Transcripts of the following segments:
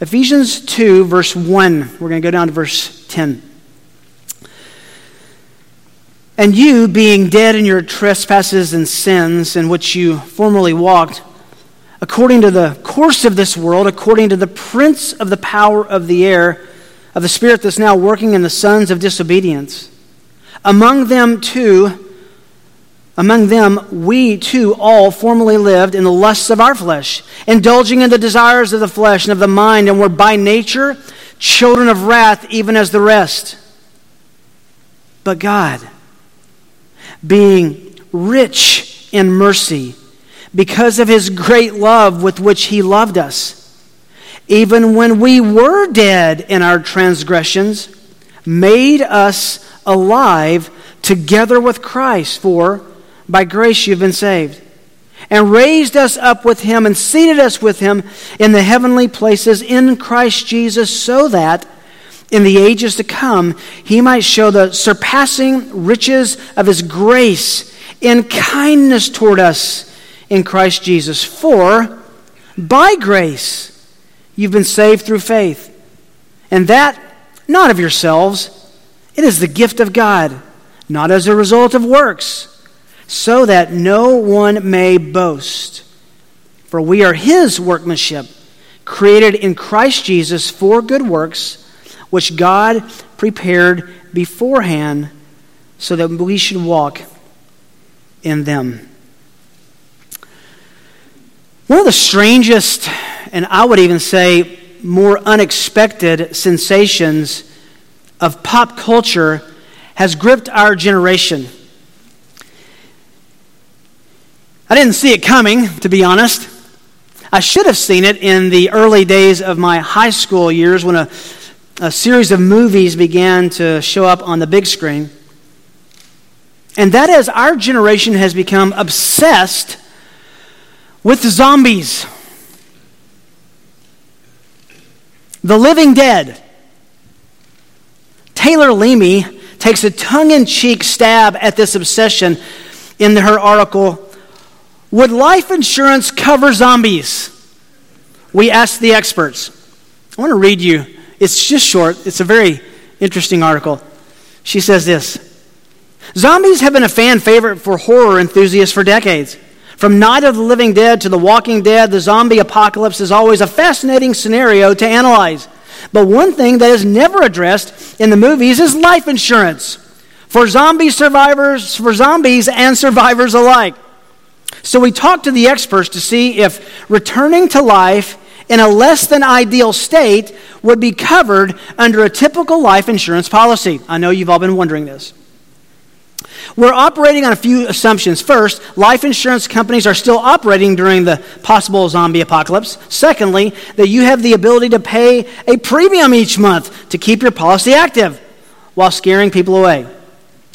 Ephesians 2, verse 1. We're going to go down to verse 10. And you, being dead in your trespasses and sins in which you formerly walked, according to the course of this world, according to the prince of the power of the air, of the spirit that's now working in the sons of disobedience, among them too, among them, we too all formerly lived in the lusts of our flesh, indulging in the desires of the flesh and of the mind, and were by nature children of wrath, even as the rest. But God, being rich in mercy, because of his great love with which he loved us, even when we were dead in our transgressions, made us alive together with Christ. For by grace you've been saved. And raised us up with him and seated us with him in the heavenly places in Christ Jesus, so that in the ages to come he might show the surpassing riches of his grace in kindness toward us in Christ Jesus. For by grace you've been saved through faith. And that not of yourselves, it is the gift of God, not as a result of works so that no one may boast. For we are his workmanship, created in Christ Jesus for good works, which God prepared beforehand so that we should walk in them. One of the strangest, and I would even say more unexpected sensations of pop culture has gripped our generation. I didn't see it coming, to be honest. I should have seen it in the early days of my high school years when a, a series of movies began to show up on the big screen. And that is, our generation has become obsessed with zombies. The living dead. Taylor Leamy takes a tongue in cheek stab at this obsession in her article, would life insurance cover zombies? We asked the experts. I want to read you. It's just short, it's a very interesting article. She says this Zombies have been a fan favorite for horror enthusiasts for decades. From Night of the Living Dead to The Walking Dead, the zombie apocalypse is always a fascinating scenario to analyze. But one thing that is never addressed in the movies is life insurance for zombie survivors, for zombies and survivors alike. So we talked to the experts to see if returning to life in a less than ideal state would be covered under a typical life insurance policy. I know you've all been wondering this. We're operating on a few assumptions. First, life insurance companies are still operating during the possible zombie apocalypse. Secondly, that you have the ability to pay a premium each month to keep your policy active while scaring people away.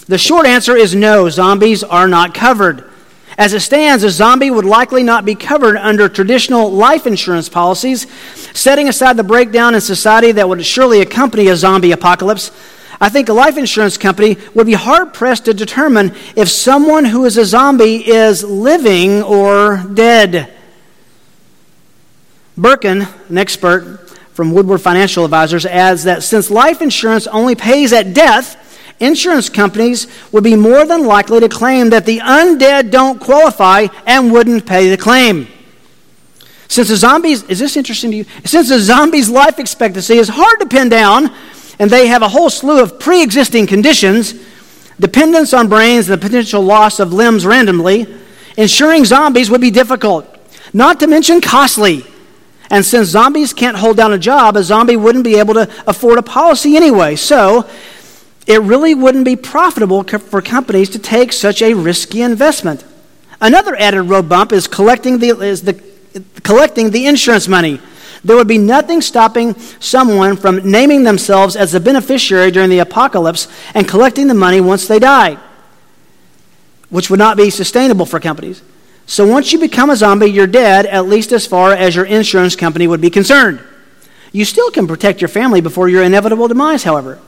The short answer is no, zombies are not covered. As it stands, a zombie would likely not be covered under traditional life insurance policies. Setting aside the breakdown in society that would surely accompany a zombie apocalypse, I think a life insurance company would be hard pressed to determine if someone who is a zombie is living or dead. Birkin, an expert from Woodward Financial Advisors, adds that since life insurance only pays at death, insurance companies would be more than likely to claim that the undead don't qualify and wouldn't pay the claim. Since a zombie's, is this interesting to you? Since the zombie's life expectancy is hard to pin down, and they have a whole slew of pre existing conditions, dependence on brains, and the potential loss of limbs randomly, insuring zombies would be difficult, not to mention costly. And since zombies can't hold down a job, a zombie wouldn't be able to afford a policy anyway. So, it really wouldn't be profitable for companies to take such a risky investment. Another added road bump is collecting the, is the, collecting the insurance money. There would be nothing stopping someone from naming themselves as the beneficiary during the apocalypse and collecting the money once they die, which would not be sustainable for companies. So once you become a zombie, you're dead, at least as far as your insurance company would be concerned. You still can protect your family before your inevitable demise, however.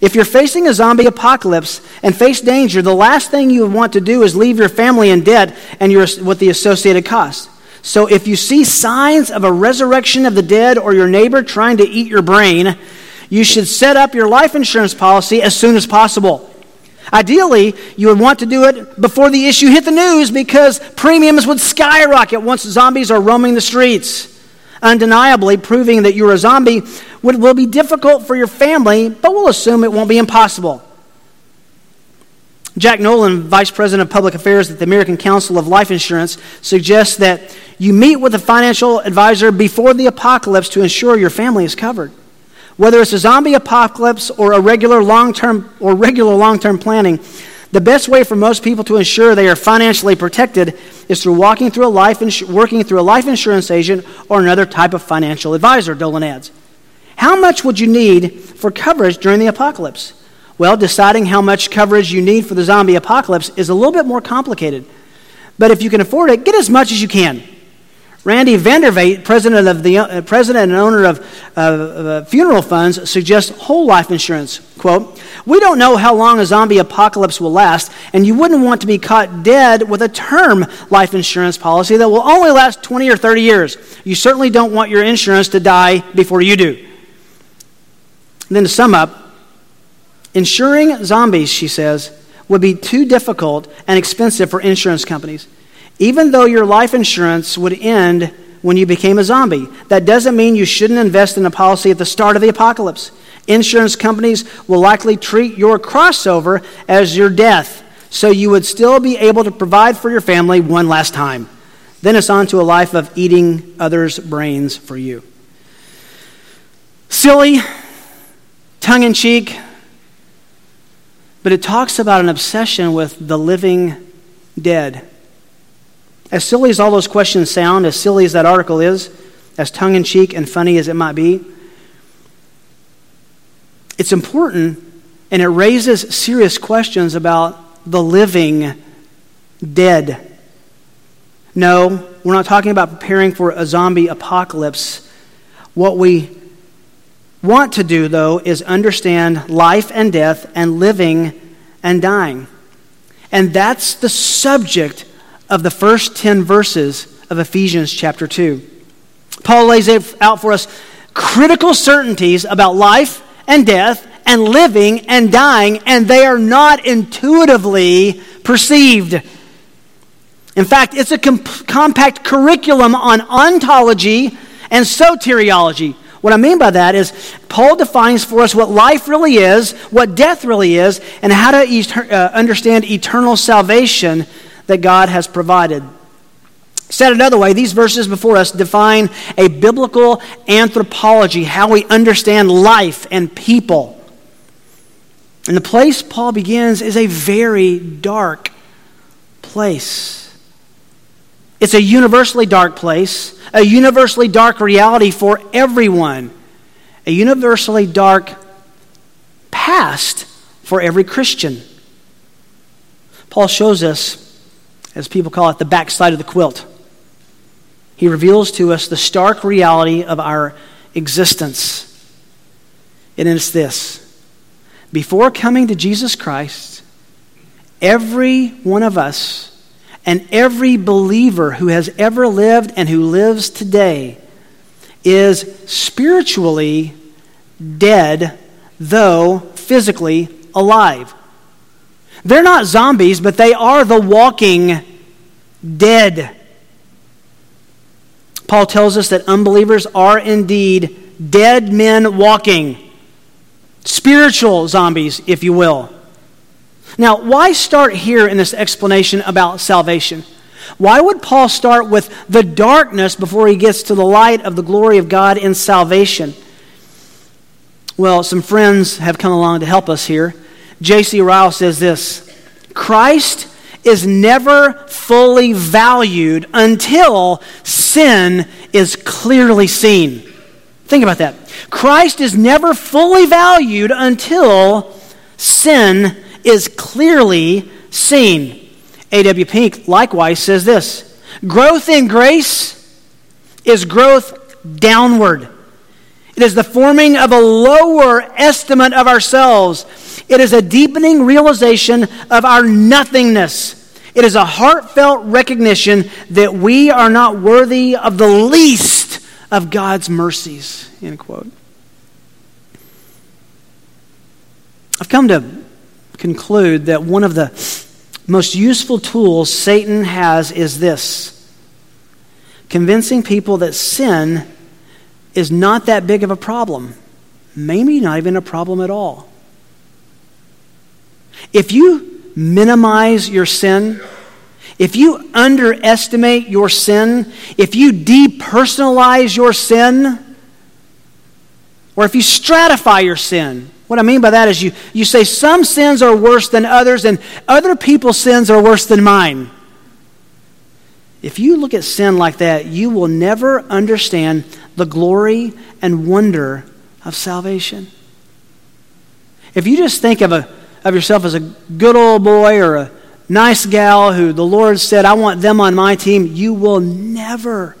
If you're facing a zombie apocalypse and face danger, the last thing you want to do is leave your family in debt and your, with the associated costs. So if you see signs of a resurrection of the dead or your neighbor trying to eat your brain, you should set up your life insurance policy as soon as possible. Ideally, you would want to do it before the issue hit the news because premiums would skyrocket once zombies are roaming the streets. Undeniably, proving that you're a zombie would, will be difficult for your family, but we'll assume it won't be impossible. Jack Dolan, Vice President of Public Affairs at the American Council of Life Insurance, suggests that you meet with a financial advisor before the apocalypse to ensure your family is covered. Whether it's a zombie apocalypse or a regular long-term or regular long-term planning, the best way for most people to ensure they are financially protected is through walking through a life ins- working through a life insurance agent or another type of financial advisor, Dolan adds. How much would you need for coverage during the apocalypse? Well, deciding how much coverage you need for the zombie apocalypse is a little bit more complicated. But if you can afford it, get as much as you can. Randy Vandervate, president, of the, uh, president and owner of uh, funeral funds, suggests whole life insurance. Quote, We don't know how long a zombie apocalypse will last, and you wouldn't want to be caught dead with a term life insurance policy that will only last 20 or 30 years. You certainly don't want your insurance to die before you do. And then to sum up, insuring zombies, she says, would be too difficult and expensive for insurance companies even though your life insurance would end when you became a zombie. That doesn't mean you shouldn't invest in a policy at the start of the apocalypse. Insurance companies will likely treat your crossover as your death, so you would still be able to provide for your family one last time. Then it's on to a life of eating others' brains for you. Silly, tongue in cheek, but it talks about an obsession with the living dead. As silly as all those questions sound, as silly as that article is, as tongue in cheek and funny as it might be, it's important and it raises serious questions about the living dead. No, we're not talking about preparing for a zombie apocalypse. What we want to do, though, is understand life and death and living and dying. And that's the subject of the first 10 verses of Ephesians chapter 2. Paul lays out for us critical certainties about life and death and living and dying, and they are not intuitively perceived. In fact, it's a comp- compact curriculum on ontology and soteriology. What I mean by that is, Paul defines for us what life really is, what death really is, and how to e- uh, understand eternal salvation that God has provided. Said another way, these verses before us define a biblical anthropology, how we understand life and people. And the place Paul begins is a very dark place. It's a universally dark place, a universally dark reality for everyone, a universally dark past for every Christian. Paul shows us as people call it, the backside of the quilt. He reveals to us the stark reality of our existence. And it's this before coming to Jesus Christ, every one of us and every believer who has ever lived and who lives today is spiritually dead, though physically alive. They're not zombies, but they are the walking dead. Paul tells us that unbelievers are indeed dead men walking, spiritual zombies, if you will. Now, why start here in this explanation about salvation? Why would Paul start with the darkness before he gets to the light of the glory of God in salvation? Well, some friends have come along to help us here. J.C. Ryle says this Christ is never fully valued until sin is clearly seen. Think about that. Christ is never fully valued until sin is clearly seen. A.W. Pink likewise says this Growth in grace is growth downward. It is the forming of a lower estimate of ourselves it is a deepening realization of our nothingness. It is a heartfelt recognition that we are not worthy of the least of God's mercies. End quote. I've come to conclude that one of the most useful tools Satan has is this convincing people that sin is not that big of a problem, maybe not even a problem at all. If you minimize your sin, if you underestimate your sin, if you depersonalize your sin, or if you stratify your sin, what I mean by that is you, you say some sins are worse than others, and other people's sins are worse than mine. If you look at sin like that, you will never understand the glory and wonder of salvation. If you just think of, a, of yourself as a good old boy or a nice gal who the Lord said, I want them on my team, you will never,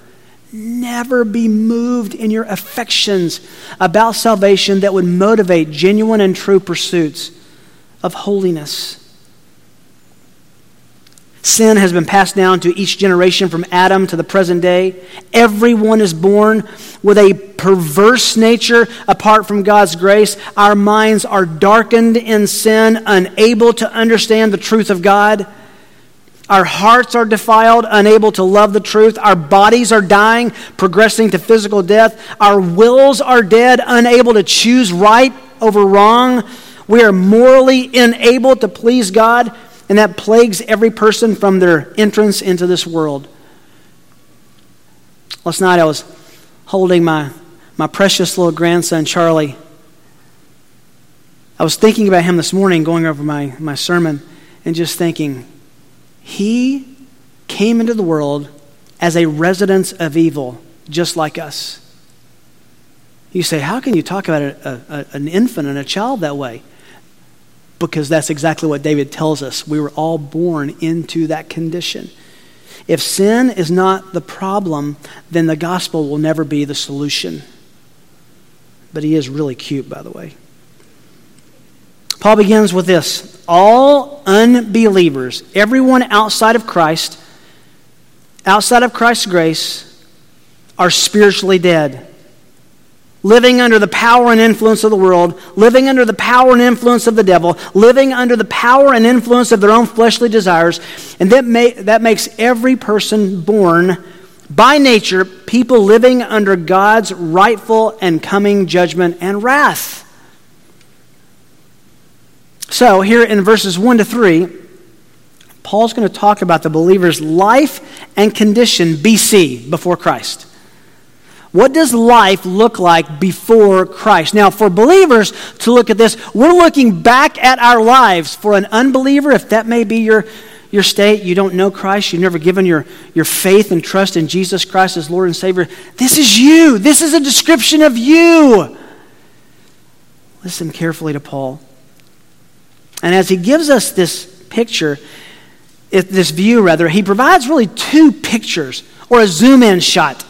never be moved in your affections about salvation that would motivate genuine and true pursuits of holiness. Sin has been passed down to each generation from Adam to the present day. Everyone is born with a perverse nature apart from God's grace. Our minds are darkened in sin, unable to understand the truth of God. Our hearts are defiled, unable to love the truth. Our bodies are dying, progressing to physical death. Our wills are dead, unable to choose right over wrong. We are morally unable to please God and that plagues every person from their entrance into this world. Last night I was holding my, my precious little grandson, Charlie. I was thinking about him this morning, going over my, my sermon, and just thinking, he came into the world as a residence of evil, just like us. You say, how can you talk about a, a, an infant and a child that way? Because that's exactly what David tells us. We were all born into that condition. If sin is not the problem, then the gospel will never be the solution. But he is really cute, by the way. Paul begins with this All unbelievers, everyone outside of Christ, outside of Christ's grace, are spiritually dead living under the power and influence of the world, living under the power and influence of the devil, living under the power and influence of their own fleshly desires. And that, may, that makes every person born by nature people living under God's rightful and coming judgment and wrath. So, here in verses 1 to 3, Paul's going to talk about the believer's life and condition BC, before Christ. What does life look like before Christ? Now, for believers to look at this, we're looking back at our lives. For an unbeliever, if that may be your, your state, you don't know Christ, you've never given your, your faith and trust in Jesus Christ as Lord and Savior, this is you. This is a description of you. Listen carefully to Paul. And as he gives us this picture, this view rather, he provides really two pictures or a zoom in shot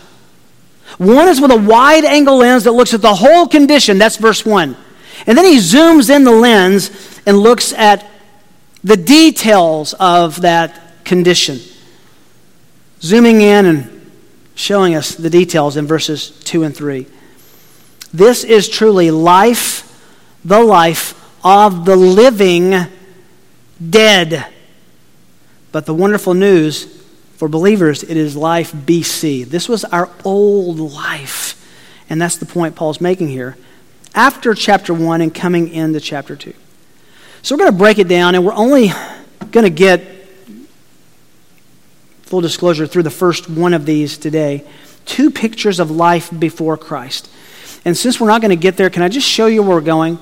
one is with a wide angle lens that looks at the whole condition. That's verse 1. And then he zooms in the lens and looks at the details of that condition. Zooming in and showing us the details in verses 2 and 3. This is truly life, the life of the living dead. But the wonderful news for believers, it is life BC. This was our old life. And that's the point Paul's making here after chapter 1 and coming into chapter 2. So we're going to break it down, and we're only going to get, full disclosure, through the first one of these today two pictures of life before Christ. And since we're not going to get there, can I just show you where we're going?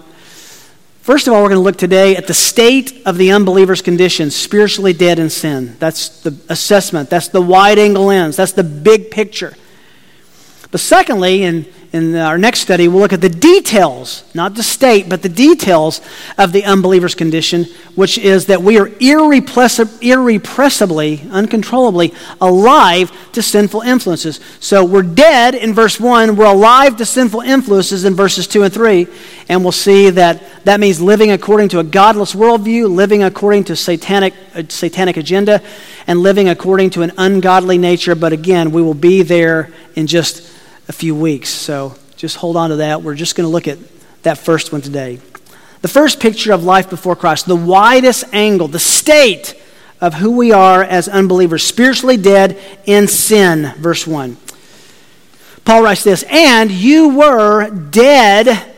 First of all, we're going to look today at the state of the unbeliever's condition, spiritually dead in sin. That's the assessment. That's the wide angle lens. That's the big picture. But secondly, and, in our next study, we'll look at the details, not the state, but the details of the unbeliever's condition, which is that we are irrepressibly, uncontrollably alive to sinful influences. So we're dead in verse 1, we're alive to sinful influences in verses 2 and 3, and we'll see that that means living according to a godless worldview, living according to satanic, a satanic agenda, and living according to an ungodly nature. But again, we will be there in just a few weeks. So just hold on to that. We're just going to look at that first one today. The first picture of life before Christ, the widest angle, the state of who we are as unbelievers, spiritually dead in sin, verse 1. Paul writes this, and you were dead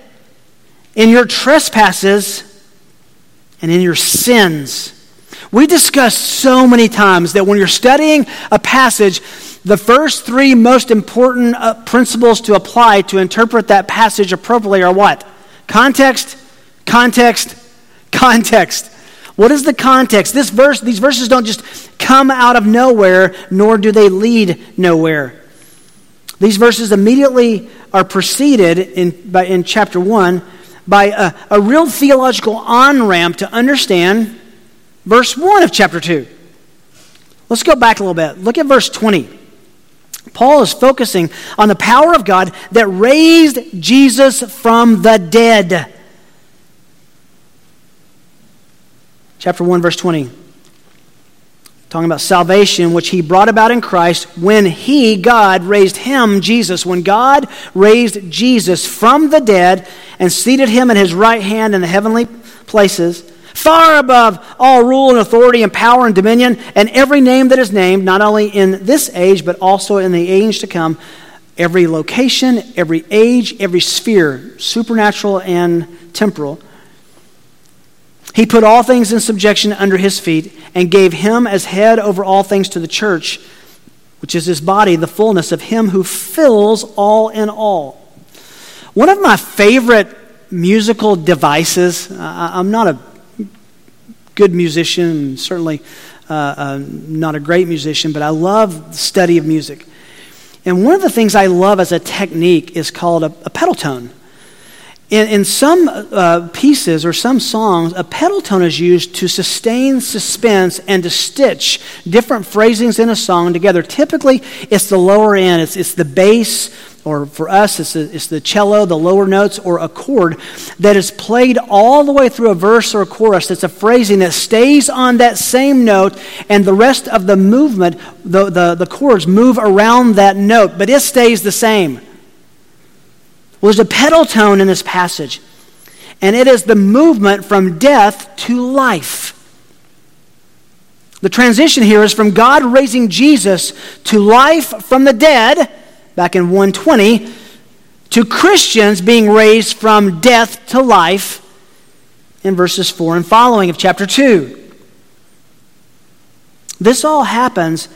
in your trespasses and in your sins. We discussed so many times that when you're studying a passage, the first three most important uh, principles to apply to interpret that passage appropriately are what? Context, context, context. What is the context? This verse, these verses don't just come out of nowhere, nor do they lead nowhere. These verses immediately are preceded in, by, in chapter 1 by a, a real theological on ramp to understand verse 1 of chapter 2. Let's go back a little bit. Look at verse 20. Paul is focusing on the power of God that raised Jesus from the dead. Chapter 1, verse 20. Talking about salvation, which he brought about in Christ when he, God, raised him, Jesus. When God raised Jesus from the dead and seated him at his right hand in the heavenly places far above all rule and authority and power and dominion and every name that is named, not only in this age, but also in the age to come, every location, every age, every sphere, supernatural and temporal. He put all things in subjection under his feet and gave him as head over all things to the church, which is his body, the fullness of him who fills all in all. One of my favorite musical devices, I'm not a good musician, certainly uh, uh, not a great musician, but I love the study of music. And one of the things I love as a technique is called a, a pedal tone. In, in some uh, pieces or some songs, a pedal tone is used to sustain suspense and to stitch different phrasings in a song together. Typically, it's the lower end, it's, it's the bass or for us, it's, a, it's, the cello, the lower notes, or a chord that is played all the way through a verse or a chorus. It's a phrasing that stays on that same note, and the rest of the movement, the, the, the chords move around that note, but it stays the same. Well, there's a pedal tone in this passage, and it is the movement from death to life. The transition here is from God raising Jesus to life from the dead back in 120 to Christians being raised from death to life in verses 4 and following of chapter 2. This all happens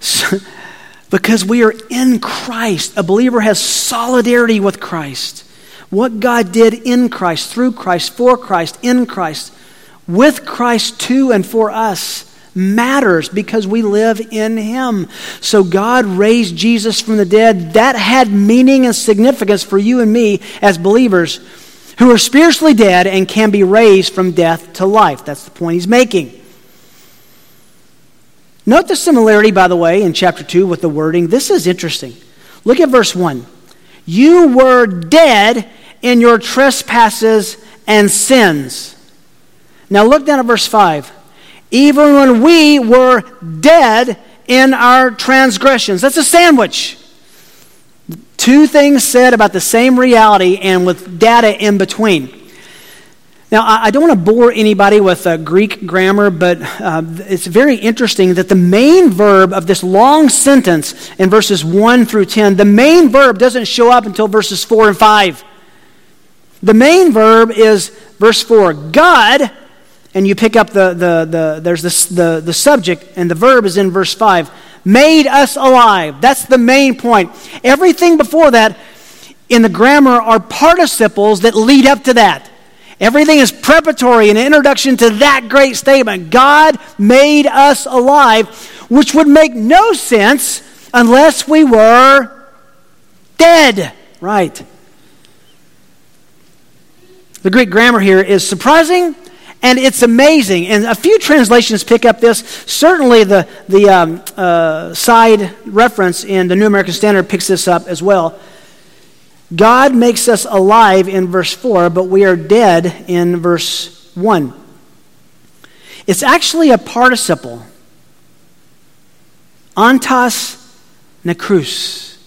because we are in Christ. A believer has solidarity with Christ. What God did in Christ, through Christ, for Christ, in Christ, with Christ to and for us matters because we live in Him. So God raised Jesus from the dead. That had meaning and significance for you and me as believers who are spiritually dead and can be raised from death to life. That's the point He's making. Note the similarity, by the way, in chapter 2 with the wording. This is interesting. Look at verse 1. You were dead in your trespasses and sins. Now look down at verse 5 even when we were dead in our transgressions. That's a sandwich. Two things said about the same reality and with data in between. Now, I don't want to bore anybody with uh, Greek grammar, but uh, it's very interesting that the main verb of this long sentence in verses 1 through 10, the main verb doesn't show up until verses 4 and 5. The main verb is verse 4 God and you pick up the, the, the there's this, the, the subject, and the verb is in verse 5. Made us alive. That's the main point. Everything before that in the grammar are participles that lead up to that. Everything is preparatory, an introduction to that great statement. God made us alive, which would make no sense unless we were dead Right. The Greek grammar here is surprising and it's amazing. And a few translations pick up this. Certainly, the, the um, uh, side reference in the New American Standard picks this up as well. God makes us alive in verse 4, but we are dead in verse 1. It's actually a participle. Ontas nekrous.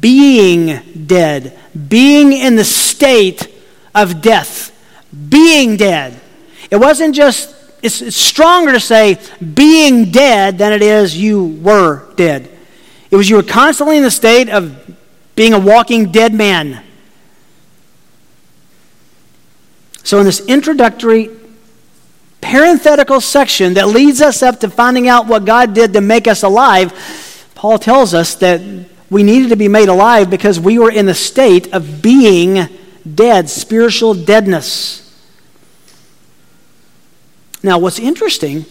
Being dead. Being in the state of death, being dead. It wasn't just, it's, it's stronger to say being dead than it is you were dead. It was you were constantly in the state of being a walking dead man. So, in this introductory parenthetical section that leads us up to finding out what God did to make us alive, Paul tells us that we needed to be made alive because we were in the state of being dead, spiritual deadness. Now, what's interesting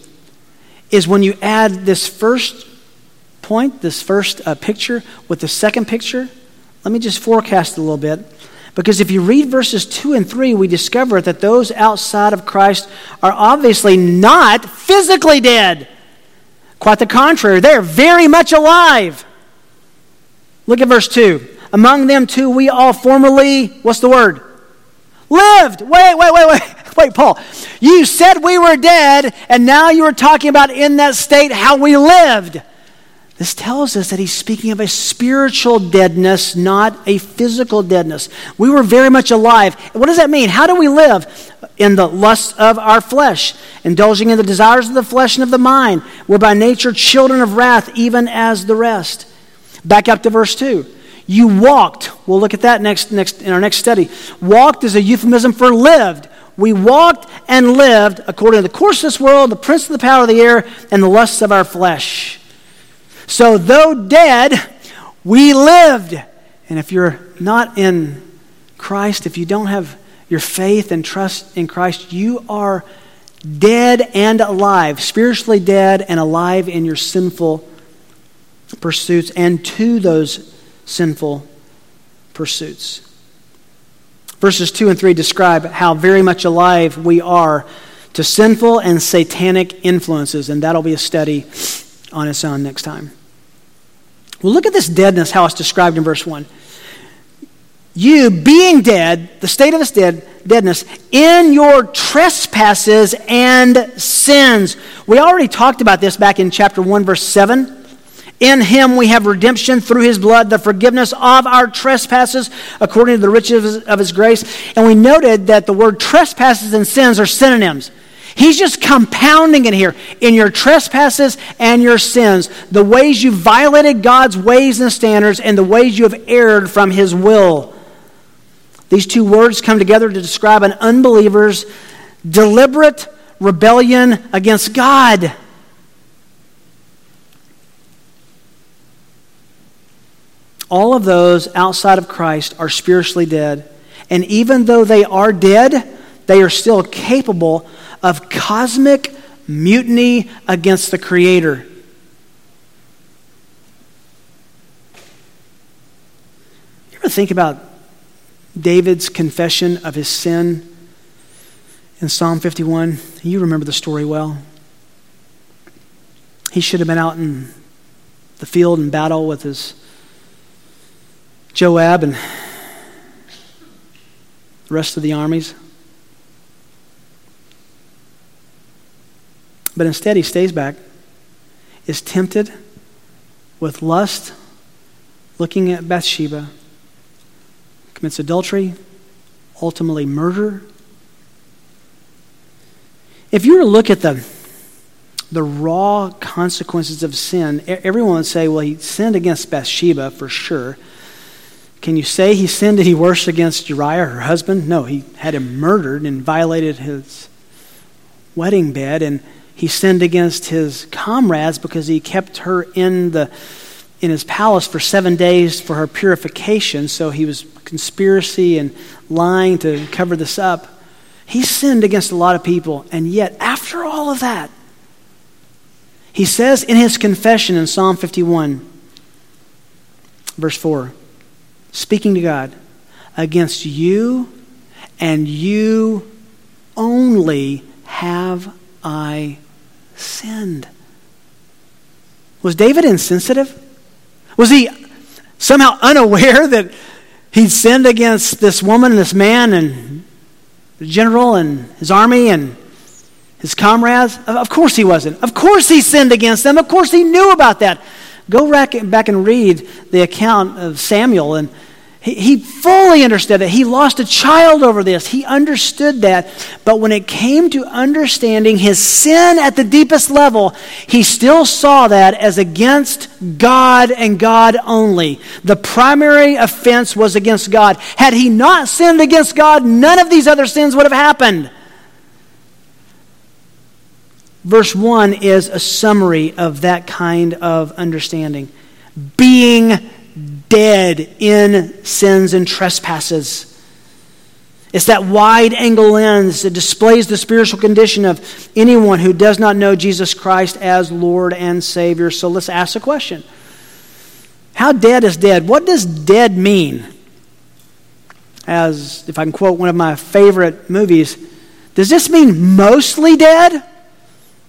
is when you add this first point, this first uh, picture, with the second picture, let me just forecast a little bit. Because if you read verses 2 and 3, we discover that those outside of Christ are obviously not physically dead. Quite the contrary, they're very much alive. Look at verse 2. Among them, too, we all formerly, what's the word? Lived. Wait, wait, wait, wait. Wait, Paul. You said we were dead, and now you are talking about in that state how we lived. This tells us that he's speaking of a spiritual deadness, not a physical deadness. We were very much alive. What does that mean? How do we live? In the lusts of our flesh, indulging in the desires of the flesh and of the mind. We're by nature children of wrath, even as the rest. Back up to verse 2. You walked. We'll look at that next, next in our next study. Walked is a euphemism for lived. We walked and lived according to the course of this world, the prince of the power of the air, and the lusts of our flesh. So, though dead, we lived. And if you're not in Christ, if you don't have your faith and trust in Christ, you are dead and alive, spiritually dead and alive in your sinful pursuits and to those sinful pursuits. Verses 2 and 3 describe how very much alive we are to sinful and satanic influences, and that'll be a study on its own next time. Well, look at this deadness, how it's described in verse 1. You, being dead, the state of this dead, deadness, in your trespasses and sins. We already talked about this back in chapter 1, verse 7. In him we have redemption through his blood, the forgiveness of our trespasses according to the riches of his grace. And we noted that the word trespasses and sins are synonyms. He's just compounding it here in your trespasses and your sins, the ways you violated God's ways and standards, and the ways you have erred from his will. These two words come together to describe an unbeliever's deliberate rebellion against God. All of those outside of Christ are spiritually dead. And even though they are dead, they are still capable of cosmic mutiny against the Creator. You ever think about David's confession of his sin in Psalm 51? You remember the story well. He should have been out in the field in battle with his Joab and the rest of the armies. But instead, he stays back, is tempted with lust, looking at Bathsheba, commits adultery, ultimately murder. If you were to look at the, the raw consequences of sin, everyone would say, well, he sinned against Bathsheba for sure. Can you say he sinned? Did he worse against Uriah, her husband? No, he had him murdered and violated his wedding bed, and he sinned against his comrades because he kept her in the in his palace for seven days for her purification. So he was conspiracy and lying to cover this up. He sinned against a lot of people, and yet after all of that, he says in his confession in Psalm 51, verse 4. Speaking to God, against you and you only have I sinned. Was David insensitive? Was he somehow unaware that he'd sinned against this woman and this man and the general and his army and his comrades? Of course he wasn't. Of course he sinned against them. Of course he knew about that. Go back and read the account of Samuel and he, he fully understood it. He lost a child over this. He understood that. But when it came to understanding his sin at the deepest level, he still saw that as against God and God only. The primary offense was against God. Had he not sinned against God, none of these other sins would have happened. Verse 1 is a summary of that kind of understanding. Being dead in sins and trespasses. It's that wide angle lens that displays the spiritual condition of anyone who does not know Jesus Christ as Lord and Savior. So let's ask a question How dead is dead? What does dead mean? As, if I can quote one of my favorite movies, does this mean mostly dead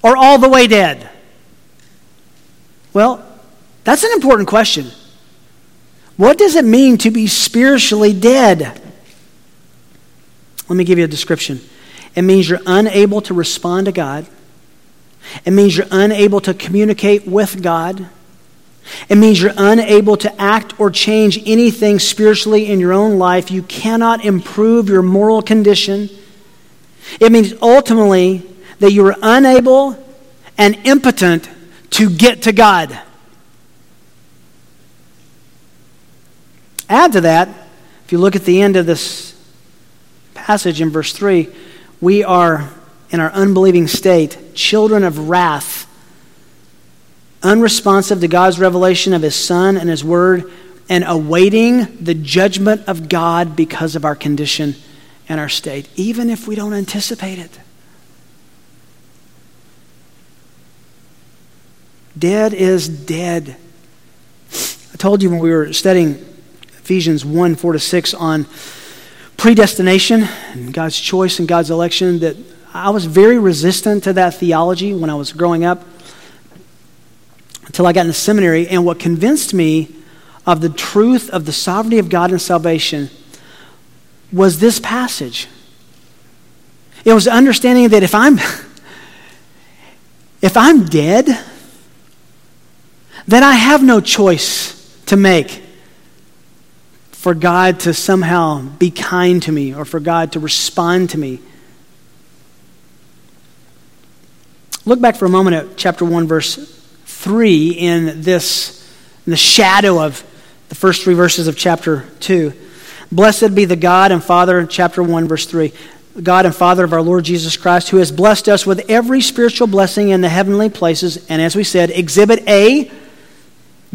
or all the way dead? Well, that's an important question. What does it mean to be spiritually dead? Let me give you a description. It means you're unable to respond to God. It means you're unable to communicate with God. It means you're unable to act or change anything spiritually in your own life. You cannot improve your moral condition. It means ultimately that you are unable and impotent to get to God. Add to that, if you look at the end of this passage in verse 3, we are, in our unbelieving state, children of wrath, unresponsive to God's revelation of His Son and His Word, and awaiting the judgment of God because of our condition and our state, even if we don't anticipate it. Dead is dead. I told you when we were studying Ephesians 1 4 to 6 on predestination and God's choice and God's election that I was very resistant to that theology when I was growing up until I got into seminary. And what convinced me of the truth of the sovereignty of God and salvation was this passage. It was understanding that if I'm if I'm dead, then I have no choice to make for God to somehow be kind to me or for God to respond to me. Look back for a moment at chapter 1, verse 3 in this, in the shadow of the first three verses of chapter 2. Blessed be the God and Father, chapter 1, verse 3. God and Father of our Lord Jesus Christ, who has blessed us with every spiritual blessing in the heavenly places, and as we said, exhibit A,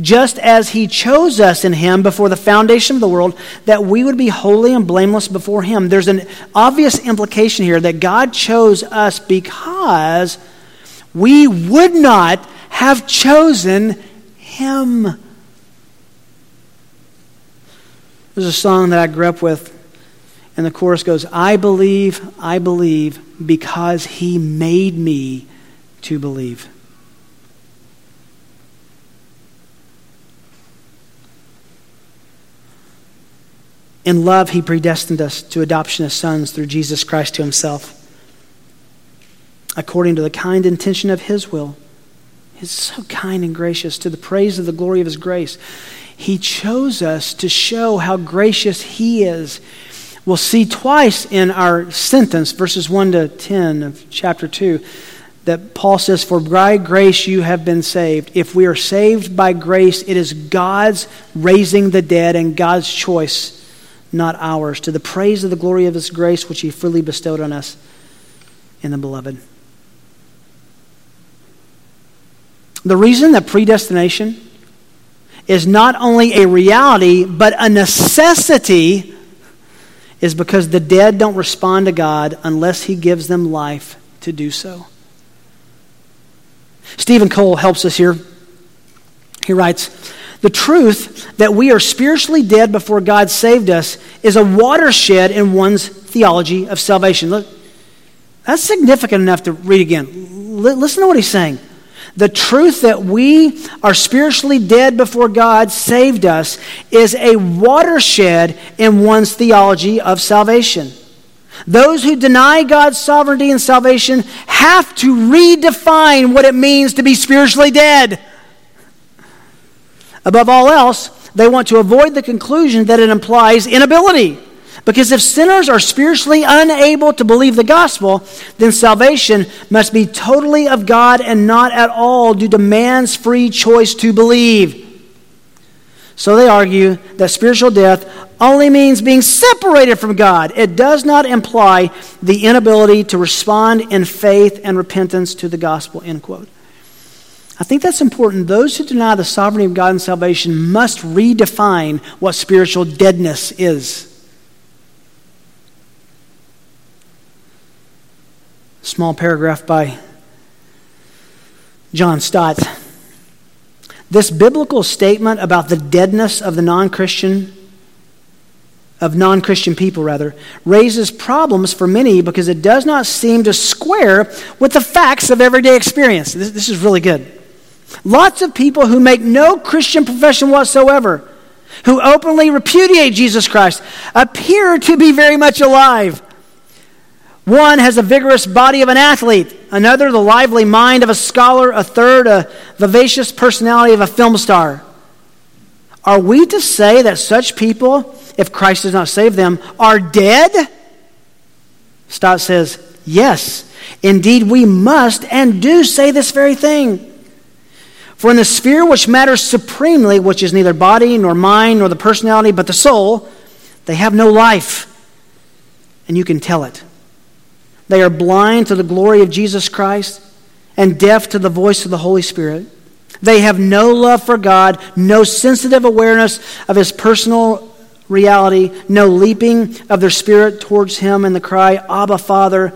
just as he chose us in him before the foundation of the world, that we would be holy and blameless before him. There's an obvious implication here that God chose us because we would not have chosen him. There's a song that I grew up with, and the chorus goes, I believe, I believe, because he made me to believe. In love, he predestined us to adoption as sons through Jesus Christ to himself, according to the kind intention of his will. He's so kind and gracious to the praise of the glory of his grace. He chose us to show how gracious he is. We'll see twice in our sentence, verses 1 to 10 of chapter 2, that Paul says, For by grace you have been saved. If we are saved by grace, it is God's raising the dead and God's choice not ours, to the praise of the glory of His grace, which He freely bestowed on us in the beloved. The reason that predestination is not only a reality, but a necessity is because the dead don't respond to God unless He gives them life to do so. Stephen Cole helps us here. He writes, The truth that we are spiritually dead before God saved us is a watershed in one's theology of salvation. Look, that's significant enough to read again. Listen to what he's saying. The truth that we are spiritually dead before God saved us is a watershed in one's theology of salvation. Those who deny God's sovereignty and salvation have to redefine what it means to be spiritually dead. Above all else, they want to avoid the conclusion that it implies inability. Because if sinners are spiritually unable to believe the gospel, then salvation must be totally of God and not at all due to man's free choice to believe. So they argue that spiritual death only means being separated from God. It does not imply the inability to respond in faith and repentance to the gospel. End quote. I think that's important. Those who deny the sovereignty of God and salvation must redefine what spiritual deadness is. Small paragraph by John Stott. This biblical statement about the deadness of the non Christian, of non Christian people, rather, raises problems for many because it does not seem to square with the facts of everyday experience. This, this is really good. Lots of people who make no Christian profession whatsoever, who openly repudiate Jesus Christ, appear to be very much alive. One has a vigorous body of an athlete, another, the lively mind of a scholar, a third, a vivacious personality of a film star. Are we to say that such people, if Christ does not save them, are dead? Stott says, Yes, indeed, we must and do say this very thing. For in the sphere which matters supremely, which is neither body nor mind nor the personality but the soul, they have no life. And you can tell it. They are blind to the glory of Jesus Christ and deaf to the voice of the Holy Spirit. They have no love for God, no sensitive awareness of His personal reality, no leaping of their spirit towards Him in the cry, Abba, Father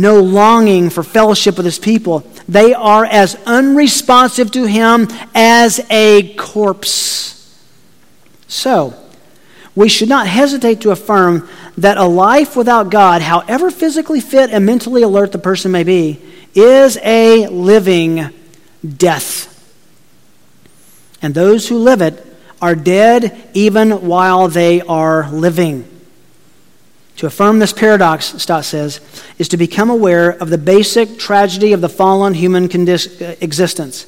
no longing for fellowship with his people. They are as unresponsive to him as a corpse. So, we should not hesitate to affirm that a life without God, however physically fit and mentally alert the person may be, is a living death. And those who live it are dead even while they are living. To affirm this paradox, Stott says, is to become aware of the basic tragedy of the fallen human condi- uh, existence.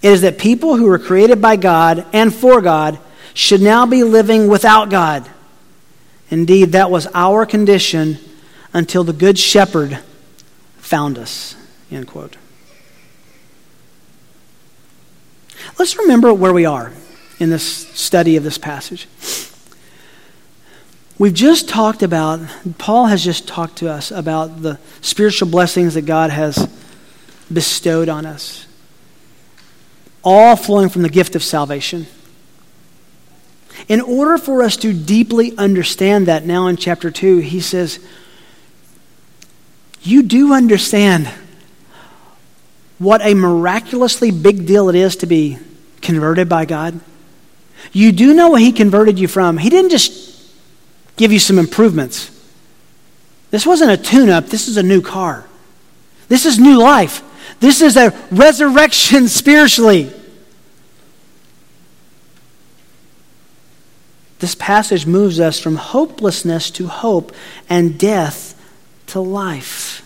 It is that people who were created by God and for God should now be living without God. Indeed, that was our condition until the Good Shepherd found us. End quote. Let's remember where we are in this study of this passage. We've just talked about, Paul has just talked to us about the spiritual blessings that God has bestowed on us, all flowing from the gift of salvation. In order for us to deeply understand that now in chapter 2, he says, You do understand what a miraculously big deal it is to be converted by God. You do know what he converted you from. He didn't just give you some improvements. This wasn't a tune up, this is a new car. This is new life. This is a resurrection spiritually. This passage moves us from hopelessness to hope and death to life.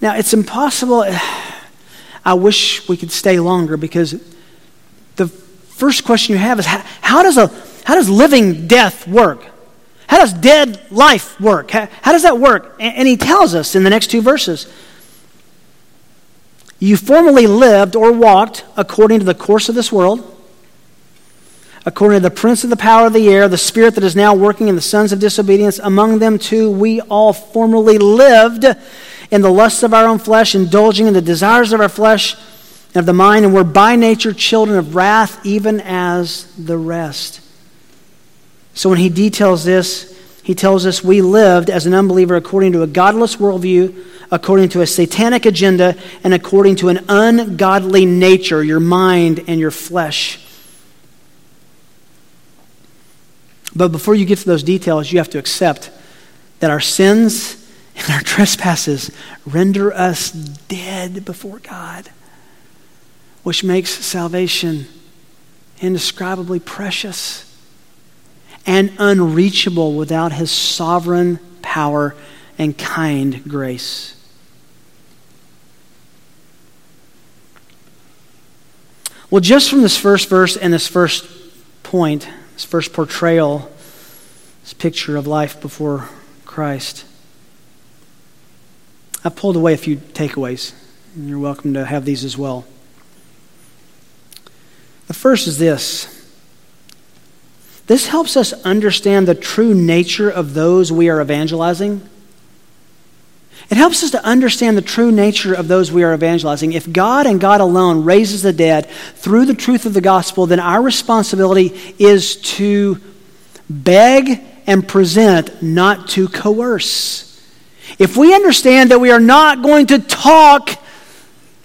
Now, it's impossible. I wish we could stay longer because the first question you have is how, how does a how does living death work? How does dead life work? How, how does that work? And, and he tells us in the next two verses. You formerly lived or walked according to the course of this world, according to the prince of the power of the air, the spirit that is now working in the sons of disobedience. Among them, too, we all formerly lived in the lusts of our own flesh, indulging in the desires of our flesh and of the mind, and were by nature children of wrath, even as the rest. So when he details this, he tells us we lived as an unbeliever according to a godless worldview, according to a satanic agenda and according to an ungodly nature, your mind and your flesh. But before you get to those details, you have to accept that our sins and our trespasses render us dead before God, which makes salvation indescribably precious and unreachable without His sovereign power and kind grace. Well, just from this first verse and this first point, this first portrayal, this picture of life before Christ, I've pulled away a few takeaways, and you're welcome to have these as well. The first is this this helps us understand the true nature of those we are evangelizing. It helps us to understand the true nature of those we are evangelizing. If God and God alone raises the dead through the truth of the gospel, then our responsibility is to beg and present, not to coerce. If we understand that we are not going to talk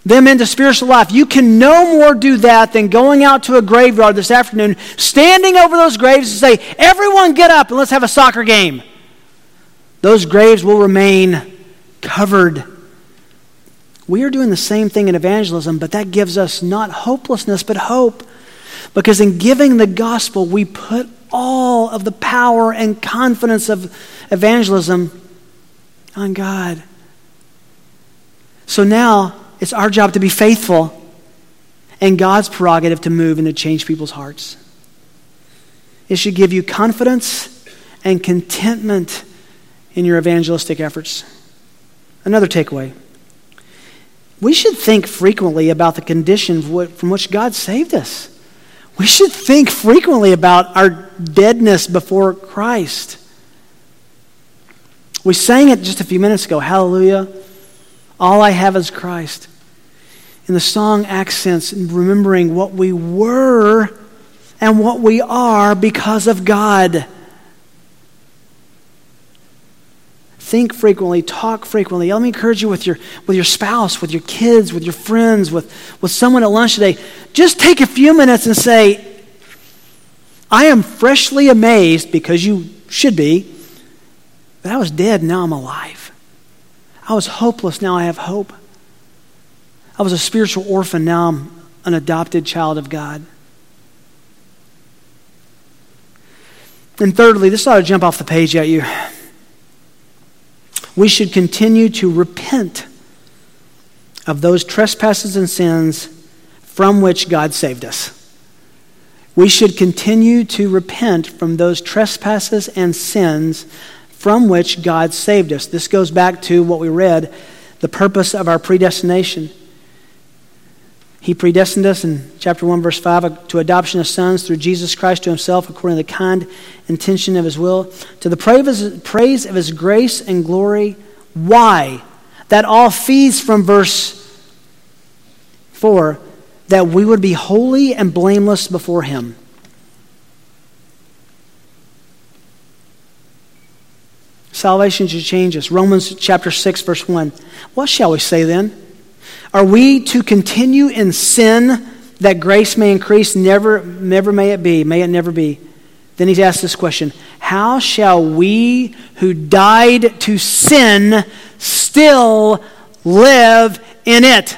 them into spiritual life, you can no more do that than going out to a graveyard this afternoon, standing over those graves and say, Everyone get up and let's have a soccer game. Those graves will remain covered. We are doing the same thing in evangelism, but that gives us not hopelessness, but hope. Because in giving the gospel, we put all of the power and confidence of evangelism on God. So now it's our job to be faithful and God's prerogative to move and to change people's hearts. It should give you confidence and contentment in your evangelistic efforts. Another takeaway we should think frequently about the condition from which God saved us. We should think frequently about our deadness before Christ. We sang it just a few minutes ago. Hallelujah. All I have is Christ. In the song accents, remembering what we were and what we are because of God. Think frequently, talk frequently. Let me encourage you with your, with your spouse, with your kids, with your friends, with, with someone at lunch today. Just take a few minutes and say, I am freshly amazed, because you should be, that I was dead, now I'm alive. I was hopeless, now I have hope. I was a spiritual orphan, now I'm an adopted child of God. And thirdly, this ought to jump off the page at you. We should continue to repent of those trespasses and sins from which God saved us. We should continue to repent from those trespasses and sins from which God saved us. This goes back to what we read the purpose of our predestination. He predestined us in chapter 1, verse 5, to adoption of sons through Jesus Christ to himself, according to the kind intention of his will, to the praise of his grace and glory. Why? That all feeds from verse 4 that we would be holy and blameless before him. Salvation should change us. Romans chapter 6, verse 1. What shall we say then? Are we to continue in sin that grace may increase? Never, never may it be. May it never be. Then he's asked this question How shall we who died to sin still live in it?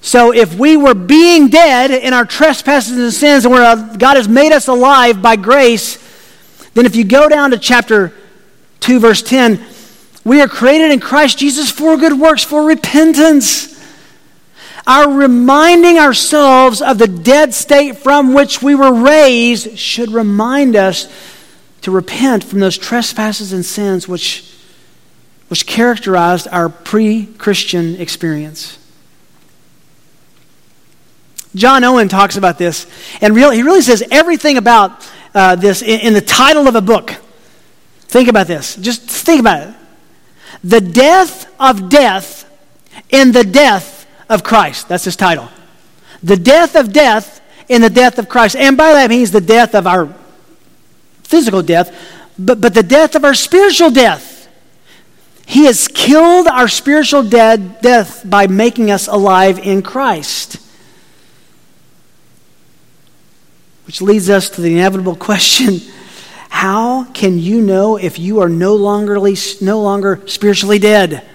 So if we were being dead in our trespasses and sins, and where God has made us alive by grace, then if you go down to chapter 2, verse 10, we are created in Christ Jesus for good works, for repentance. Our reminding ourselves of the dead state from which we were raised should remind us to repent from those trespasses and sins which, which characterized our pre Christian experience. John Owen talks about this, and really, he really says everything about uh, this in, in the title of a book. Think about this. Just think about it. The death of death in the death of Christ. That's his title. The death of death in the death of Christ. And by that means the death of our physical death, but, but the death of our spiritual death. He has killed our spiritual dead death by making us alive in Christ. Which leads us to the inevitable question how can you know if you are no longer, no longer spiritually dead?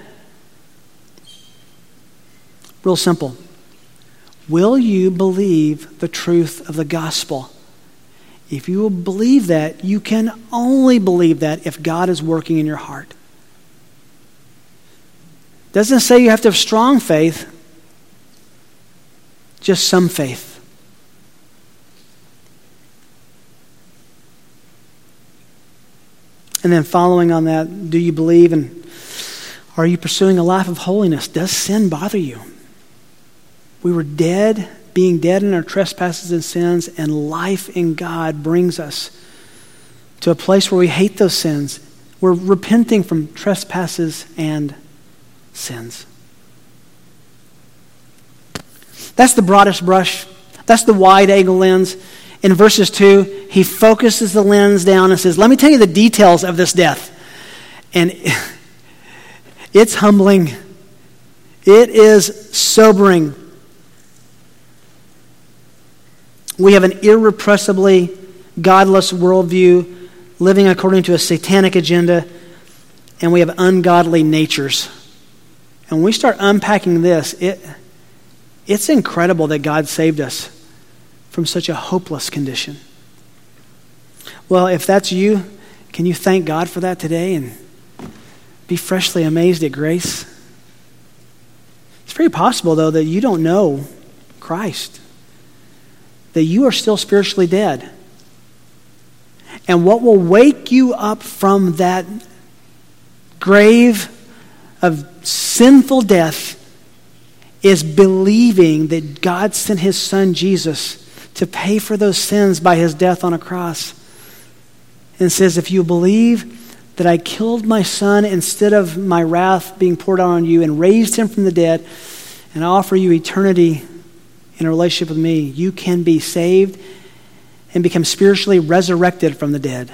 Real simple. Will you believe the truth of the gospel? If you will believe that, you can only believe that if God is working in your heart. Doesn't say you have to have strong faith, just some faith. And then following on that, do you believe and are you pursuing a life of holiness? Does sin bother you? We were dead, being dead in our trespasses and sins, and life in God brings us to a place where we hate those sins. We're repenting from trespasses and sins. That's the broadest brush. That's the wide angle lens. In verses 2, he focuses the lens down and says, Let me tell you the details of this death. And it's humbling, it is sobering. We have an irrepressibly godless worldview, living according to a satanic agenda, and we have ungodly natures. And when we start unpacking this, it, it's incredible that God saved us from such a hopeless condition. Well, if that's you, can you thank God for that today and be freshly amazed at grace? It's very possible, though, that you don't know Christ, that you are still spiritually dead. And what will wake you up from that grave of sinful death is believing that God sent his son Jesus to pay for those sins by his death on a cross. And says, If you believe that I killed my son instead of my wrath being poured out on you and raised him from the dead, and I offer you eternity in a relationship with me, you can be saved and become spiritually resurrected from the dead.